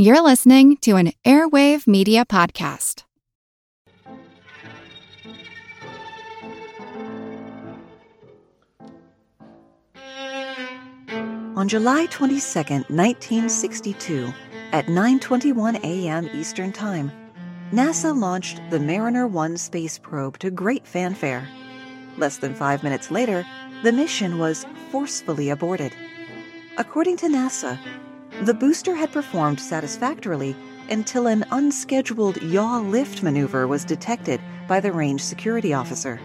You're listening to an Airwave Media Podcast. On July 22, 1962, at 9:21 a.m. Eastern Time, NASA launched the Mariner 1 space probe to great fanfare. Less than 5 minutes later, the mission was forcefully aborted. According to NASA, the booster had performed satisfactorily until an unscheduled yaw lift maneuver was detected by the range security officer.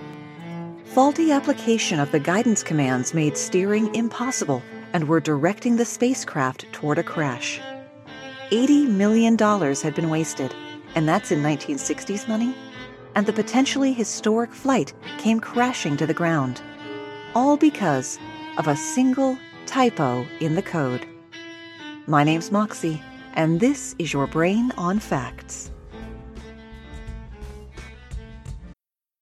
Faulty application of the guidance commands made steering impossible and were directing the spacecraft toward a crash. $80 million had been wasted, and that's in 1960s money, and the potentially historic flight came crashing to the ground. All because of a single typo in the code. My name's Moxie, and this is your Brain on Facts.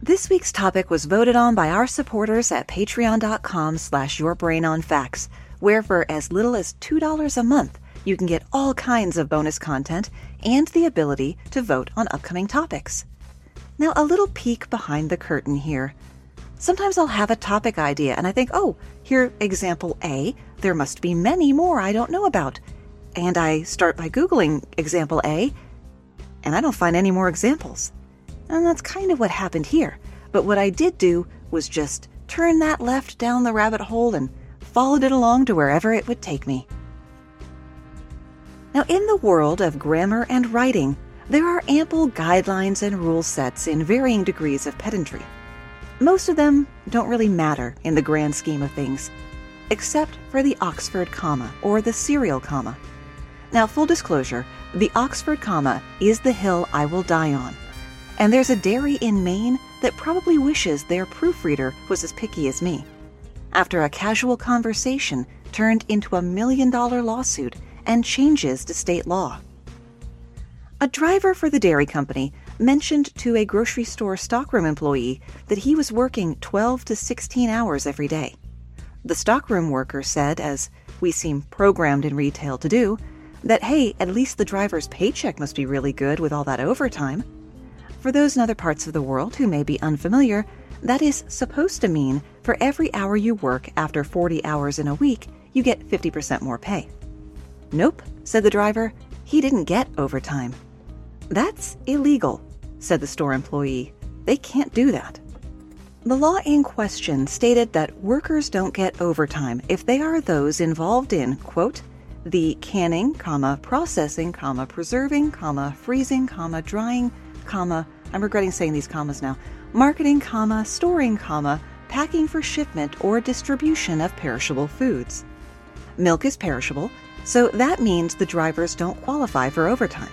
This week's topic was voted on by our supporters at patreon.com slash yourbrainonfacts, where for as little as $2 a month, you can get all kinds of bonus content and the ability to vote on upcoming topics. Now, a little peek behind the curtain here. Sometimes I'll have a topic idea and I think, oh, here, example A, there must be many more I don't know about. And I start by Googling example A, and I don't find any more examples. And that's kind of what happened here. But what I did do was just turn that left down the rabbit hole and followed it along to wherever it would take me. Now, in the world of grammar and writing, there are ample guidelines and rule sets in varying degrees of pedantry. Most of them don't really matter in the grand scheme of things, except for the Oxford comma or the serial comma. Now, full disclosure, the Oxford comma is the hill I will die on. And there's a dairy in Maine that probably wishes their proofreader was as picky as me. After a casual conversation turned into a million dollar lawsuit and changes to state law. A driver for the dairy company mentioned to a grocery store stockroom employee that he was working 12 to 16 hours every day. The stockroom worker said, as we seem programmed in retail to do, that hey, at least the driver's paycheck must be really good with all that overtime. For those in other parts of the world who may be unfamiliar, that is supposed to mean for every hour you work after 40 hours in a week, you get 50% more pay. Nope, said the driver. He didn't get overtime. That's illegal, said the store employee. They can't do that. The law in question stated that workers don't get overtime if they are those involved in, quote, the canning, comma, processing, comma, preserving, comma, freezing, comma, drying, comma, I'm regretting saying these commas now, marketing, comma, storing, comma, packing for shipment or distribution of perishable foods. Milk is perishable, so that means the drivers don't qualify for overtime.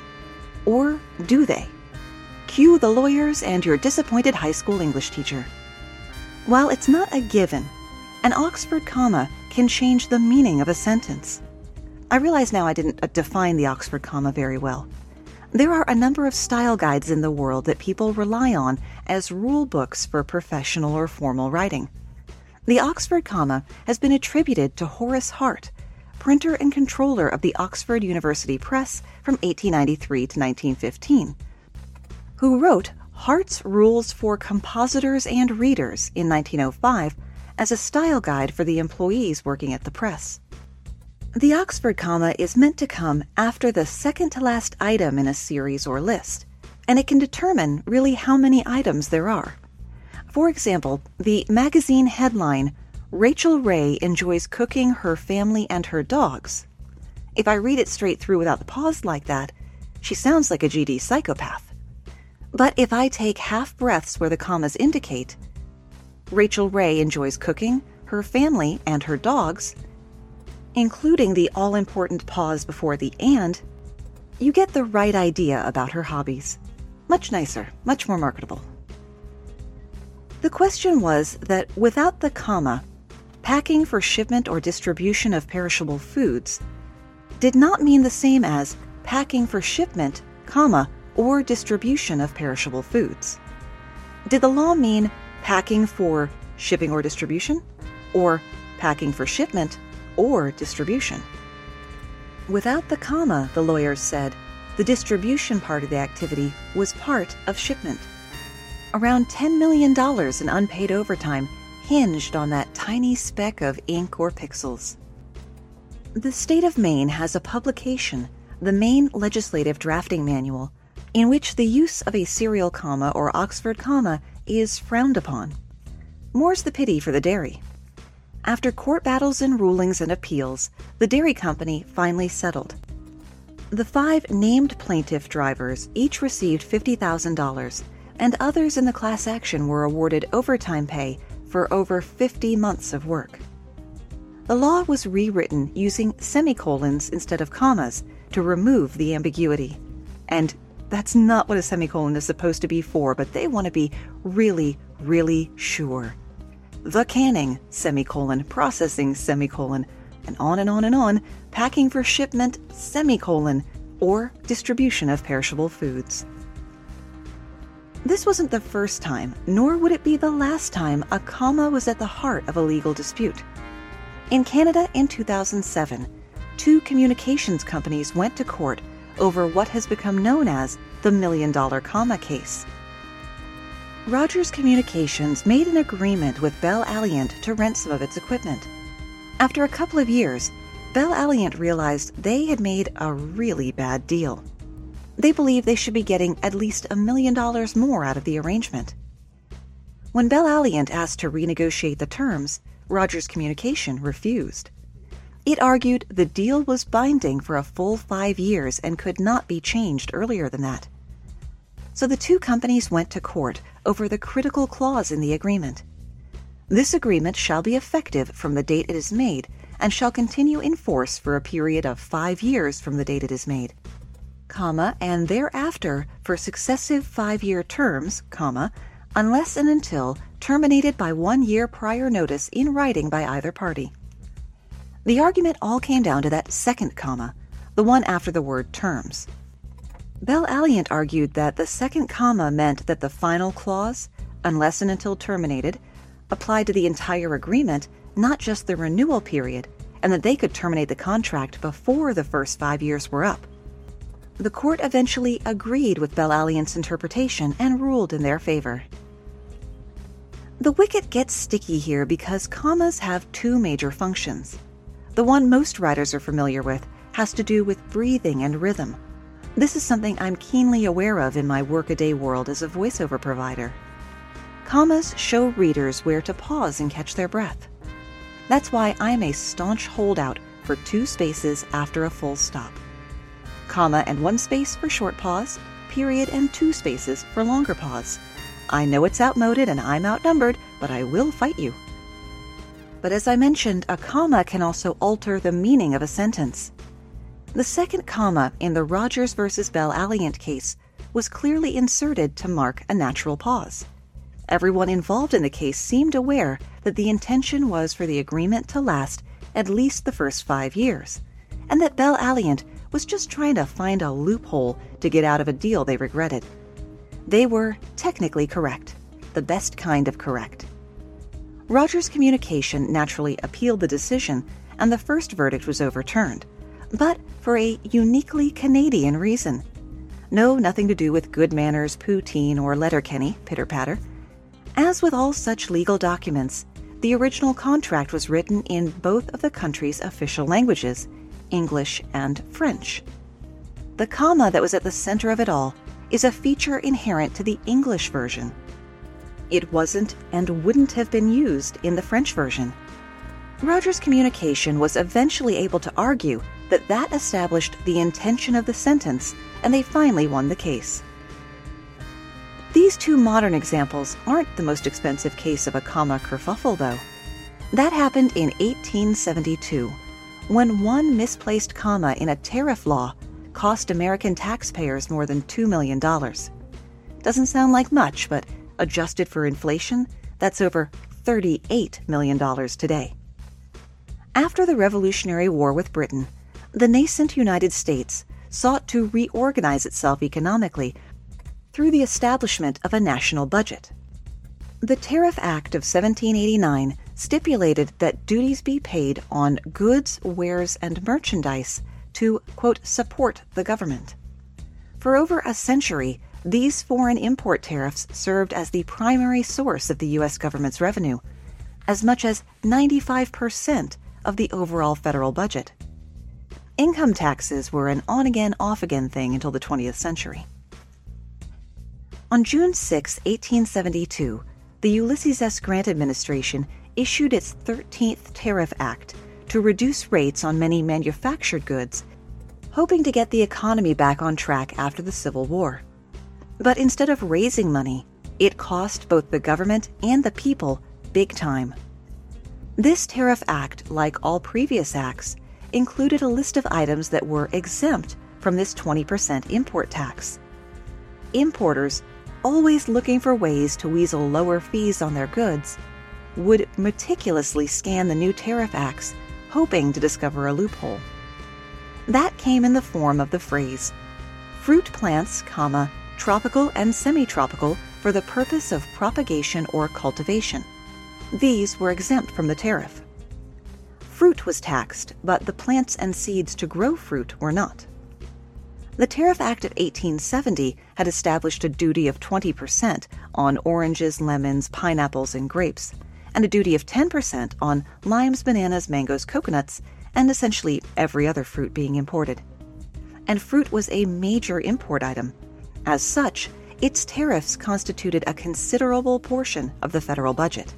Or do they? Cue the lawyers and your disappointed high school English teacher. While it's not a given, an Oxford comma can change the meaning of a sentence. I realize now I didn't uh, define the Oxford comma very well. There are a number of style guides in the world that people rely on as rule books for professional or formal writing. The Oxford comma has been attributed to Horace Hart, printer and controller of the Oxford University Press from 1893 to 1915, who wrote Hart's Rules for Compositors and Readers in 1905 as a style guide for the employees working at the press. The Oxford comma is meant to come after the second to last item in a series or list, and it can determine really how many items there are. For example, the magazine headline, Rachael Ray enjoys cooking her family and her dogs. If I read it straight through without the pause like that, she sounds like a GD psychopath. But if I take half breaths where the commas indicate, Rachael Ray enjoys cooking, her family, and her dogs, including the all important pause before the and, you get the right idea about her hobbies. Much nicer, much more marketable. The question was that without the comma, packing for shipment or distribution of perishable foods did not mean the same as packing for shipment, comma, or distribution of perishable foods. Did the law mean packing for shipping or distribution, or packing for shipment or distribution? Without the comma, the lawyers said, the distribution part of the activity was part of shipment. Around $10 million in unpaid overtime hinged on that tiny speck of ink or pixels. The state of Maine has a publication, the Maine Legislative Drafting Manual, in which the use of a serial comma or Oxford comma is frowned upon. More's the pity for the dairy. After court battles and rulings and appeals, the dairy company finally settled. The five named plaintiff drivers each received $50,000, and others in the class action were awarded overtime pay for over 50 months of work. The law was rewritten using semicolons instead of commas to remove the ambiguity. And that's not what a semicolon is supposed to be for, but they want to be really, really sure. The canning, semicolon, processing, semicolon, and on and on and on, packing for shipment, semicolon, or distribution of perishable foods. This wasn't the first time, nor would it be the last time a comma was at the heart of a legal dispute. In Canada in 2007, two communications companies went to court over what has become known as the Million Dollar Comma case. Rogers Communications made an agreement with Bell Aliant to rent some of its equipment. After a couple of years, Bell Aliant realized they had made a really bad deal. They believed they should be getting at least a million dollars more out of the arrangement. When Bell Aliant asked to renegotiate the terms, Rogers Communication refused. It argued the deal was binding for a full five years and could not be changed earlier than that. So the two companies went to court over the critical clause in the agreement. This agreement shall be effective from the date it is made and shall continue in force for a period of five years from the date it is made, comma, and thereafter for successive five-year terms, comma, unless and until terminated by one year prior notice in writing by either party. The argument all came down to that second comma, the one after the word terms. Bell Aliant argued that the second comma meant that the final clause, unless and until terminated, applied to the entire agreement, not just the renewal period, and that they could terminate the contract before the first five years were up. The court eventually agreed with Bell Aliant's interpretation and ruled in their favor. The wicket gets sticky here because commas have two major functions. The one most writers are familiar with has to do with breathing and rhythm. This is something I'm keenly aware of in my workaday world as a voiceover provider. Commas show readers where to pause and catch their breath. That's why I'm a staunch holdout for two spaces after a full stop. Comma and one space for short pause, period and two spaces for longer pause. I know it's outmoded and I'm outnumbered, but I will fight you. But as I mentioned, a comma can also alter the meaning of a sentence. The second comma in the Rogers versus Bell Aliant case was clearly inserted to mark a natural pause. Everyone involved in the case seemed aware that the intention was for the agreement to last at least the first five years, and that Bell Aliant was just trying to find a loophole to get out of a deal they regretted. They were technically correct, the best kind of correct. Rogers Communication naturally appealed the decision, and the first verdict was overturned, but for a uniquely Canadian reason. No, nothing to do with good manners, poutine, or Letterkenny, pitter patter. As with all such legal documents, the original contract was written in both of the country's official languages, English and French. The comma that was at the center of it all is a feature inherent to the English version it wasn't and wouldn't have been used in the French version. Rogers Communication was eventually able to argue that that established the intention of the sentence, and they finally won the case. These two modern examples aren't the most expensive case of a comma kerfuffle, though. That happened in 1872, when one misplaced comma in a tariff law cost American taxpayers more than $2 million. Doesn't sound like much, but adjusted for inflation, that's over $38 million today. After the Revolutionary War with Britain, the nascent United States sought to reorganize itself economically through the establishment of a national budget. The Tariff Act of 1789 stipulated that duties be paid on goods, wares, and merchandise to, quote, support the government. For over a century, these foreign import tariffs served as the primary source of the U.S. government's revenue, as much as 95% of the overall federal budget. Income taxes were an on again, off again thing until the 20th century. On June 6, 1872, the Ulysses S. Grant administration issued its 13th Tariff Act to reduce rates on many manufactured goods, hoping to get the economy back on track after the Civil War. But instead of raising money, it cost both the government and the people big time. This Tariff Act, like all previous acts, included a list of items that were exempt from this 20% import tax. Importers, always looking for ways to weasel lower fees on their goods, would meticulously scan the new tariff acts, hoping to discover a loophole. That came in the form of the phrase fruit plants, comma, tropical and semi-tropical for the purpose of propagation or cultivation. These were exempt from the tariff. Fruit was taxed, but the plants and seeds to grow fruit were not. The Tariff Act of 1870 had established a duty of 20% on oranges, lemons, pineapples, and grapes, and a duty of 10% on limes, bananas, mangoes, coconuts, and essentially every other fruit being imported. And fruit was a major import item. As such, its tariffs constituted a considerable portion of the federal budget.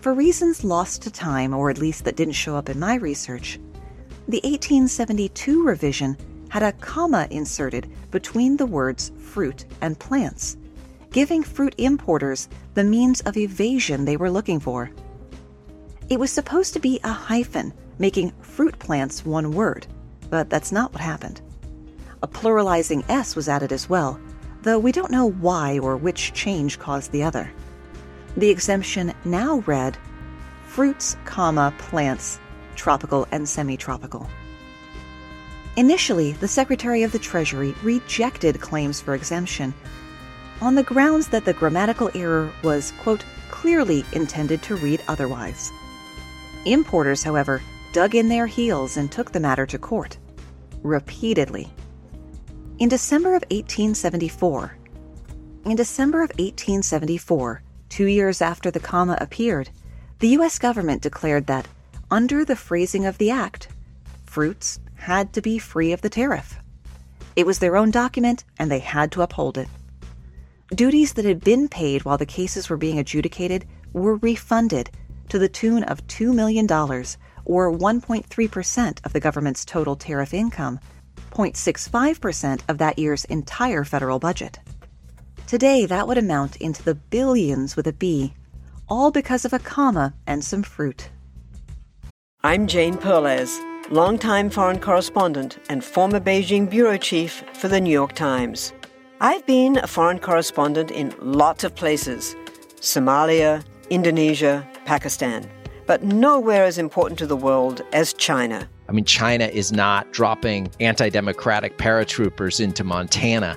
For reasons lost to time, or at least that didn't show up in my research, the 1872 revision had a comma inserted between the words fruit and plants, giving fruit importers the means of evasion they were looking for. It was supposed to be a hyphen, making fruit plants one word, but that's not what happened. A pluralizing S was added as well, though we don't know why or which change caused the other. The exemption now read fruits, comma, plants, tropical and semi-tropical. Initially, the Secretary of the Treasury rejected claims for exemption on the grounds that the grammatical error was, quote, clearly intended to read otherwise. Importers, however, dug in their heels and took the matter to court. Repeatedly. In December of 1874, in December of 1874, two years after the comma appeared, the U.S. government declared that, under the phrasing of the Act, fruits had to be free of the tariff. It was their own document, and they had to uphold it. Duties that had been paid while the cases were being adjudicated were refunded to the tune of $2 million, or 1.3% of the government's total tariff income, 0.65% of that year's entire federal budget. Today, that would amount into the billions with a B, all because of a comma and some fruit. I'm Jane Perlez, longtime foreign correspondent and former Beijing bureau chief for the New York Times. I've been a foreign correspondent in lots of places Somalia, Indonesia, Pakistan, but nowhere as important to the world as China. I mean, China is not dropping anti democratic paratroopers into Montana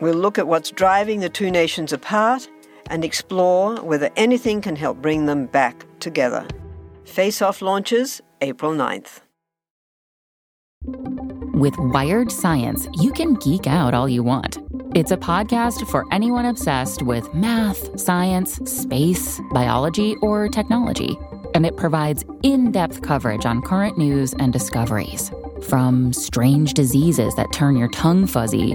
We'll look at what's driving the two nations apart and explore whether anything can help bring them back together. Face Off launches April 9th. With Wired Science, you can geek out all you want. It's a podcast for anyone obsessed with math, science, space, biology, or technology. And it provides in depth coverage on current news and discoveries From strange diseases that turn your tongue fuzzy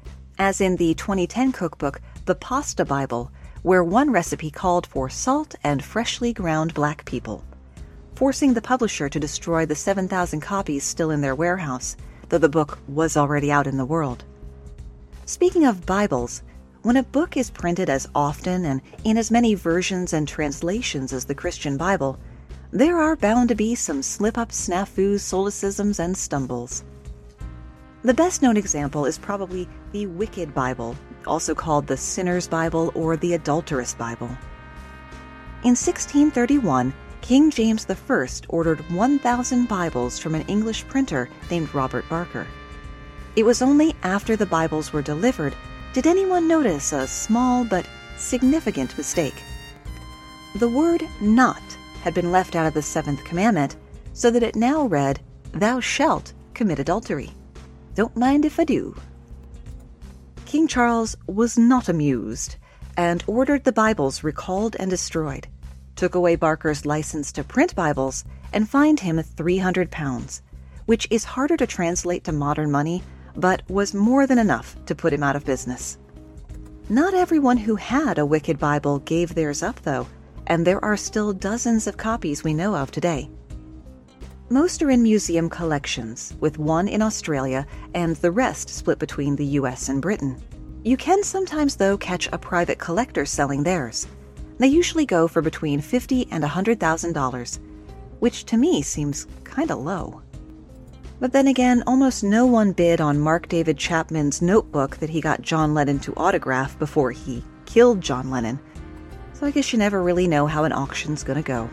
as in the 2010 cookbook, The Pasta Bible where one recipe called for salt and freshly ground black people, forcing the publisher to destroy the 7,000 copies still in their warehouse, though the book was already out in the world. Speaking of Bibles, when a book is printed as often and in as many versions and translations as the Christian Bible, there are bound to be some slip ups, snafus, solecisms, and stumbles. The best known example is probably the Wicked Bible, also called the Sinner's Bible or the Adulterous Bible. In 1631, King James I ordered 1,000 Bibles from an English printer named Robert Barker. It was only after the Bibles were delivered did anyone notice a small but significant mistake. The word not had been left out of the seventh commandment so that it now read, Thou shalt commit adultery. Don't mind if I do. King Charles was not amused and ordered the Bibles recalled and destroyed, took away Barker's license to print Bibles, and fined him 300 pounds, which is harder to translate to modern money, but was more than enough to put him out of business. Not everyone who had a Wicked Bible gave theirs up, though, and there are still dozens of copies we know of today. Most are in museum collections, with one in Australia and the rest split between the US and Britain. You can sometimes, though, catch a private collector selling theirs. They usually go for between 50 and $100,000, which to me seems kinda low. But then again, almost no one bid on Mark David Chapman's notebook that he got John Lennon to autograph before he killed John Lennon. So I guess you never really know how an auction's gonna go.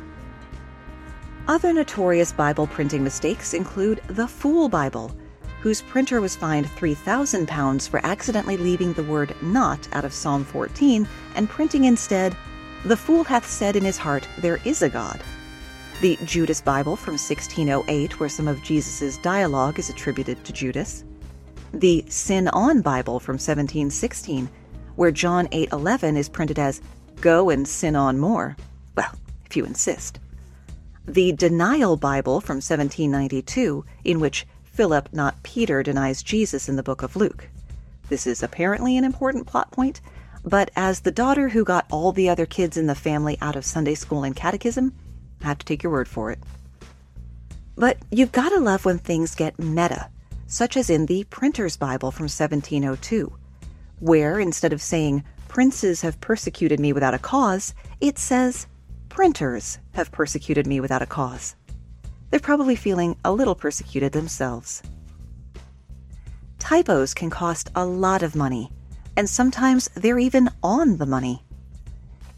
Other notorious Bible printing mistakes include the Fool Bible, whose printer was fined 3,000 pounds for accidentally leaving the word not out of Psalm 14 and printing instead, The fool hath said in his heart, There is a God. The Judas Bible from 1608, where some of Jesus' dialogue is attributed to Judas. The Sin On Bible from 1716, where John 8:11 is printed as Go and sin on more. Well, if you insist the Denial Bible from 1792, in which Philip, not Peter, denies Jesus in the book of Luke. This is apparently an important plot point, but as the daughter who got all the other kids in the family out of Sunday school and catechism, I have to take your word for it. But you've got to love when things get meta, such as in the Printer's Bible from 1702, where instead of saying, Princes have persecuted me without a cause, it says, printers have persecuted me without a cause. They're probably feeling a little persecuted themselves. Typos can cost a lot of money, and sometimes they're even on the money.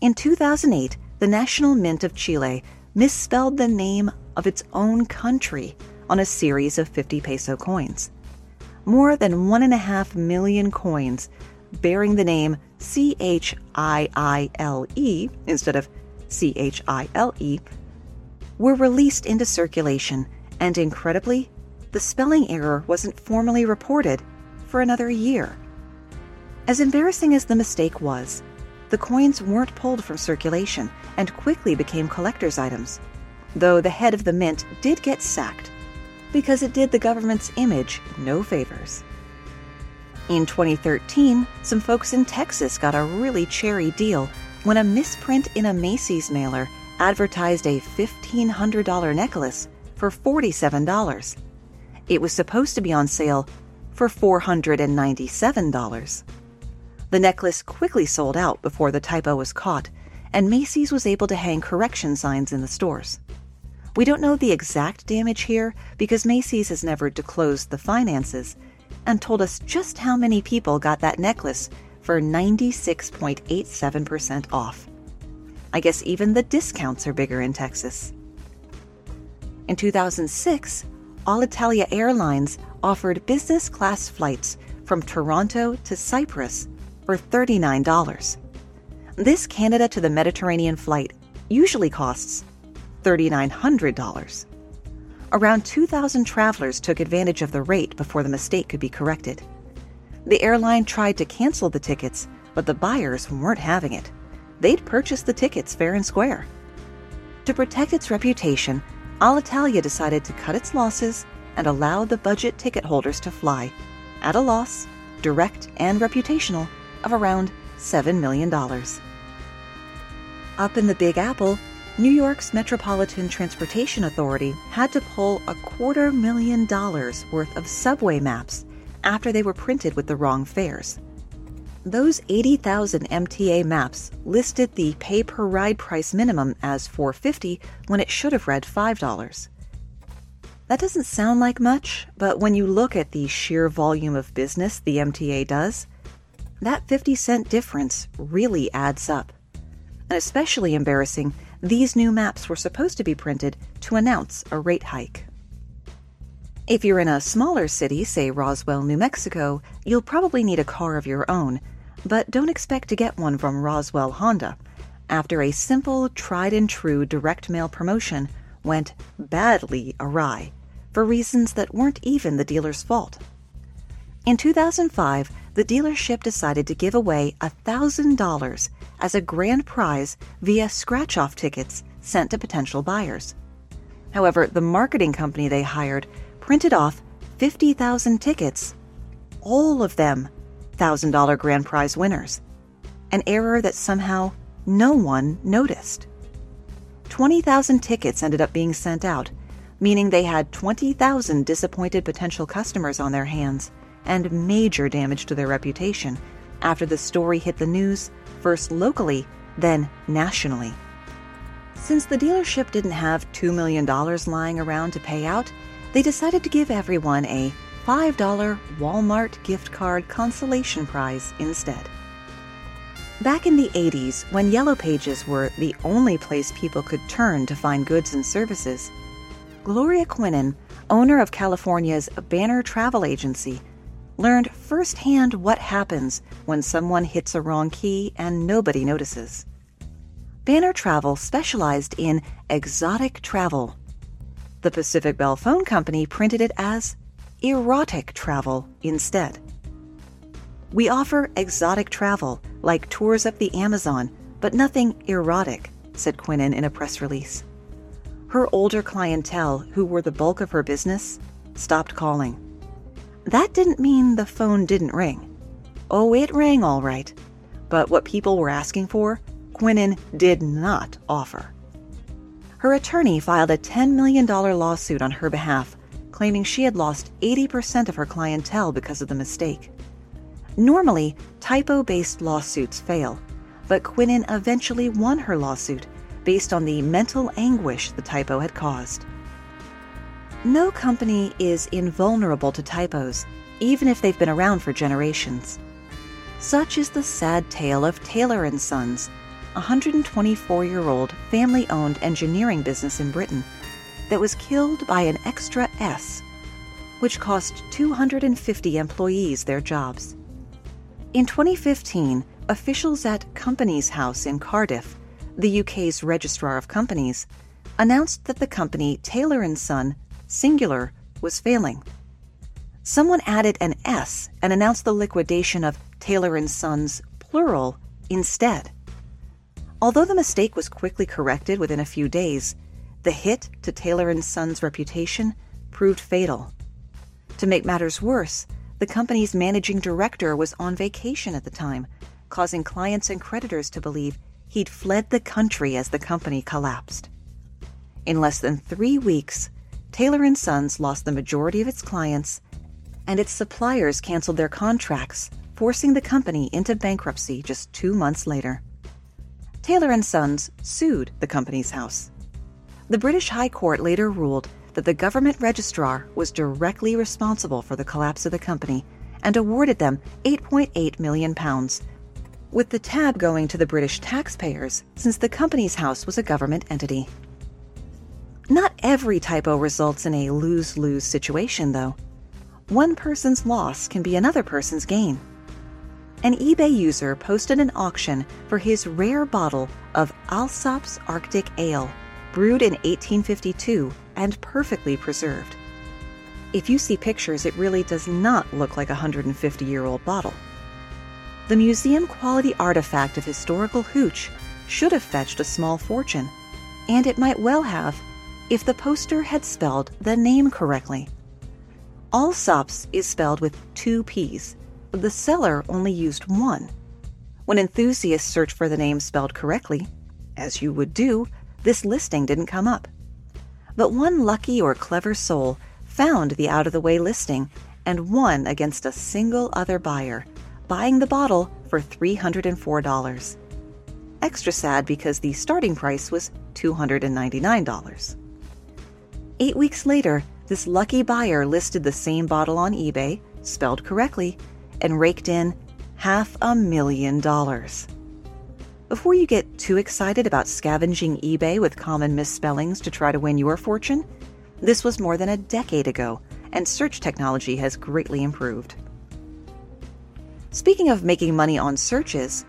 In 2008, the National Mint of Chile misspelled the name of its own country on a series of 50 peso coins. More than 1.5 million coins bearing the name C H I I L E instead of C H I L E, were released into circulation, and incredibly, the spelling error wasn't formally reported for another year. As embarrassing as the mistake was, the coins weren't pulled from circulation and quickly became collector's items, though the head of the mint did get sacked because it did the government's image no favors. In 2013, some folks in Texas got a really cherry deal when a misprint in a Macy's mailer advertised a $1,500 necklace for $47. It was supposed to be on sale for $497. The necklace quickly sold out before the typo was caught, and Macy's was able to hang correction signs in the stores. We don't know the exact damage here because Macy's has never disclosed the finances and told us just how many people got that necklace for 96.87% off. I guess even the discounts are bigger in Texas. In 2006, Alitalia Airlines offered business class flights from Toronto to Cyprus for $39. This Canada to the Mediterranean flight usually costs $3,900. Around 2,000 travelers took advantage of the rate before the mistake could be corrected. The airline tried to cancel the tickets, but the buyers weren't having it. They'd purchased the tickets fair and square. To protect its reputation, Alitalia decided to cut its losses and allow the budget ticket holders to fly, at a loss, direct and reputational, of around $7 million. Up in the Big Apple, New York's Metropolitan Transportation Authority had to pull a quarter million dollars worth of subway maps after they were printed with the wrong fares. Those 80,000 MTA maps listed the pay per ride price minimum as $4.50 when it should have read $5. That doesn't sound like much, but when you look at the sheer volume of business the MTA does, that 50 cent difference really adds up. And especially embarrassing, these new maps were supposed to be printed to announce a rate hike. If you're in a smaller city, say Roswell, New Mexico, you'll probably need a car of your own, but don't expect to get one from Roswell Honda after a simple, tried and true direct mail promotion went badly awry for reasons that weren't even the dealer's fault. In 2005, the dealership decided to give away $1,000 as a grand prize via scratch off tickets sent to potential buyers. However, the marketing company they hired printed off 50,000 tickets, all of them $1,000 grand prize winners, an error that somehow no one noticed. 20,000 tickets ended up being sent out, meaning they had 20,000 disappointed potential customers on their hands and major damage to their reputation after the story hit the news, first locally, then nationally. Since the dealership didn't have $2 million lying around to pay out, they decided to give everyone a $5 Walmart gift card consolation prize instead. Back in the 80s, when Yellow Pages were the only place people could turn to find goods and services, Gloria Quinnen, owner of California's Banner Travel Agency, learned firsthand what happens when someone hits a wrong key and nobody notices. Banner Travel specialized in exotic travel. The Pacific Bell Phone Company printed it as erotic travel instead. We offer exotic travel, like tours up the Amazon, but nothing erotic, said Quinnen in a press release. Her older clientele, who were the bulk of her business, stopped calling. That didn't mean the phone didn't ring. Oh, it rang all right. But what people were asking for, Quinnen did not offer. Her attorney filed a $10 million lawsuit on her behalf, claiming she had lost 80% of her clientele because of the mistake. Normally, typo based lawsuits fail, but Quinnen eventually won her lawsuit based on the mental anguish the typo had caused. No company is invulnerable to typos, even if they've been around for generations. Such is the sad tale of Taylor & Sons, a 124-year-old family-owned engineering business in Britain that was killed by an extra S, which cost 250 employees their jobs. In 2015, officials at Companies House in Cardiff, the UK's Registrar of Companies, announced that the company Taylor & Son singular, was failing. Someone added an S and announced the liquidation of Taylor and Sons plural instead. Although the mistake was quickly corrected within a few days, the hit to Taylor and Sons' reputation proved fatal. To make matters worse, the company's managing director was on vacation at the time, causing clients and creditors to believe he'd fled the country as the company collapsed. In less than three weeks, Taylor & Sons lost the majority of its clients, and its suppliers canceled their contracts, forcing the company into bankruptcy just 2 months later. Taylor & Sons sued the company's house. The British High Court later ruled that the government registrar was directly responsible for the collapse of the company and awarded them 8.8 million pounds, with the tab going to the British taxpayers since the company's house was a government entity. Not every typo results in a lose lose situation, though. One person's loss can be another person's gain. An eBay user posted an auction for his rare bottle of Allsopp's Arctic Ale, brewed in 1852 and perfectly preserved. If you see pictures, it really does not look like a 150 year old bottle. The museum quality artifact of historical hooch should have fetched a small fortune, and it might well have if the poster had spelled the name correctly. Allsopps is spelled with two P's. The seller only used one. When enthusiasts searched for the name spelled correctly, as you would do, this listing didn't come up. But one lucky or clever soul found the out of the way listing and won against a single other buyer, buying the bottle for $304. Extra sad because the starting price was $299. Eight weeks later, this lucky buyer listed the same bottle on eBay, spelled correctly, and raked in half a million dollars. Before you get too excited about scavenging eBay with common misspellings to try to win your fortune, this was more than a decade ago, and search technology has greatly improved. Speaking of making money on searches,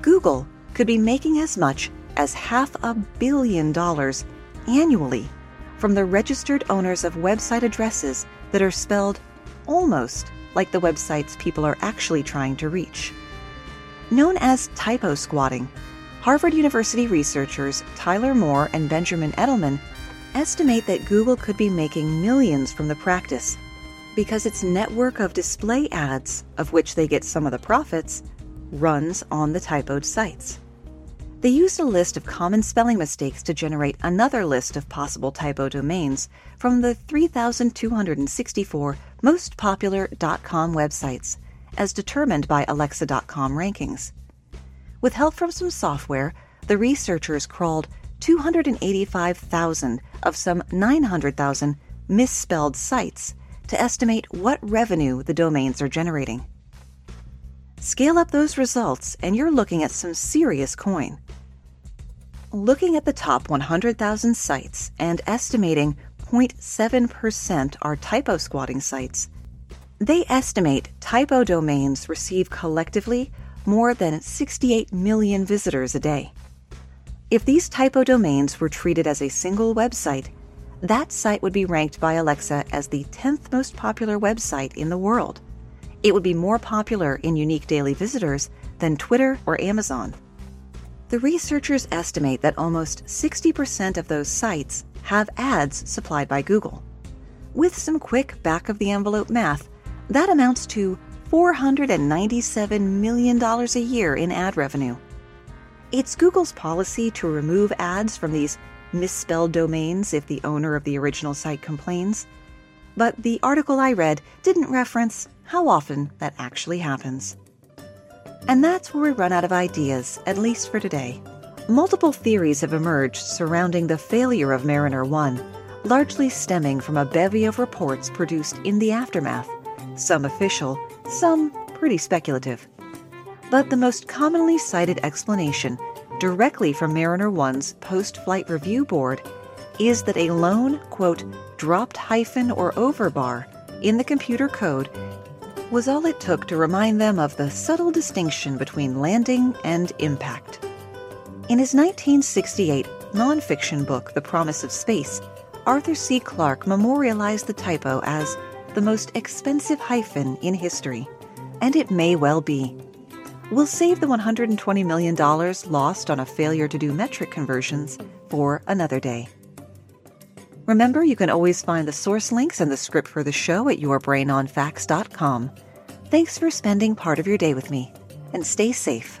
Google could be making as much as half a billion dollars annually from the registered owners of website addresses that are spelled almost like the websites people are actually trying to reach. Known as typo squatting, Harvard University researchers Tyler Moore and Benjamin Edelman estimate that Google could be making millions from the practice because its network of display ads, of which they get some of the profits, runs on the typoed sites. They used a list of common spelling mistakes to generate another list of possible typo domains from the 3,264 most popular .com websites, as determined by Alexa.com rankings. With help from some software, the researchers crawled 285,000 of some 900,000 misspelled sites to estimate what revenue the domains are generating. Scale up those results, and you're looking at some serious coin. Looking at the top 100,000 sites and estimating 0.7% are typo squatting sites, they estimate typo domains receive collectively more than 68 million visitors a day. If these typo domains were treated as a single website, that site would be ranked by Alexa as the 10th most popular website in the world. It would be more popular in unique daily visitors than Twitter or Amazon. The researchers estimate that almost 60% of those sites have ads supplied by Google. With some quick back of the envelope math, that amounts to $497 million a year in ad revenue. It's Google's policy to remove ads from these misspelled domains if the owner of the original site complains. But the article I read didn't reference how often that actually happens. And that's where we run out of ideas, at least for today. Multiple theories have emerged surrounding the failure of Mariner 1, largely stemming from a bevy of reports produced in the aftermath, some official, some pretty speculative. But the most commonly cited explanation, directly from Mariner 1's post flight review board, is that a lone, quote, dropped hyphen or overbar in the computer code was all it took to remind them of the subtle distinction between landing and impact. In his 1968 nonfiction book, The Promise of Space, Arthur C. Clarke memorialized the typo as the most expensive hyphen in history, and it may well be. We'll save the $120 million lost on a failure to do metric conversions for another day. Remember, you can always find the source links and the script for the show at yourbrainonfacts.com. Thanks for spending part of your day with me, and stay safe.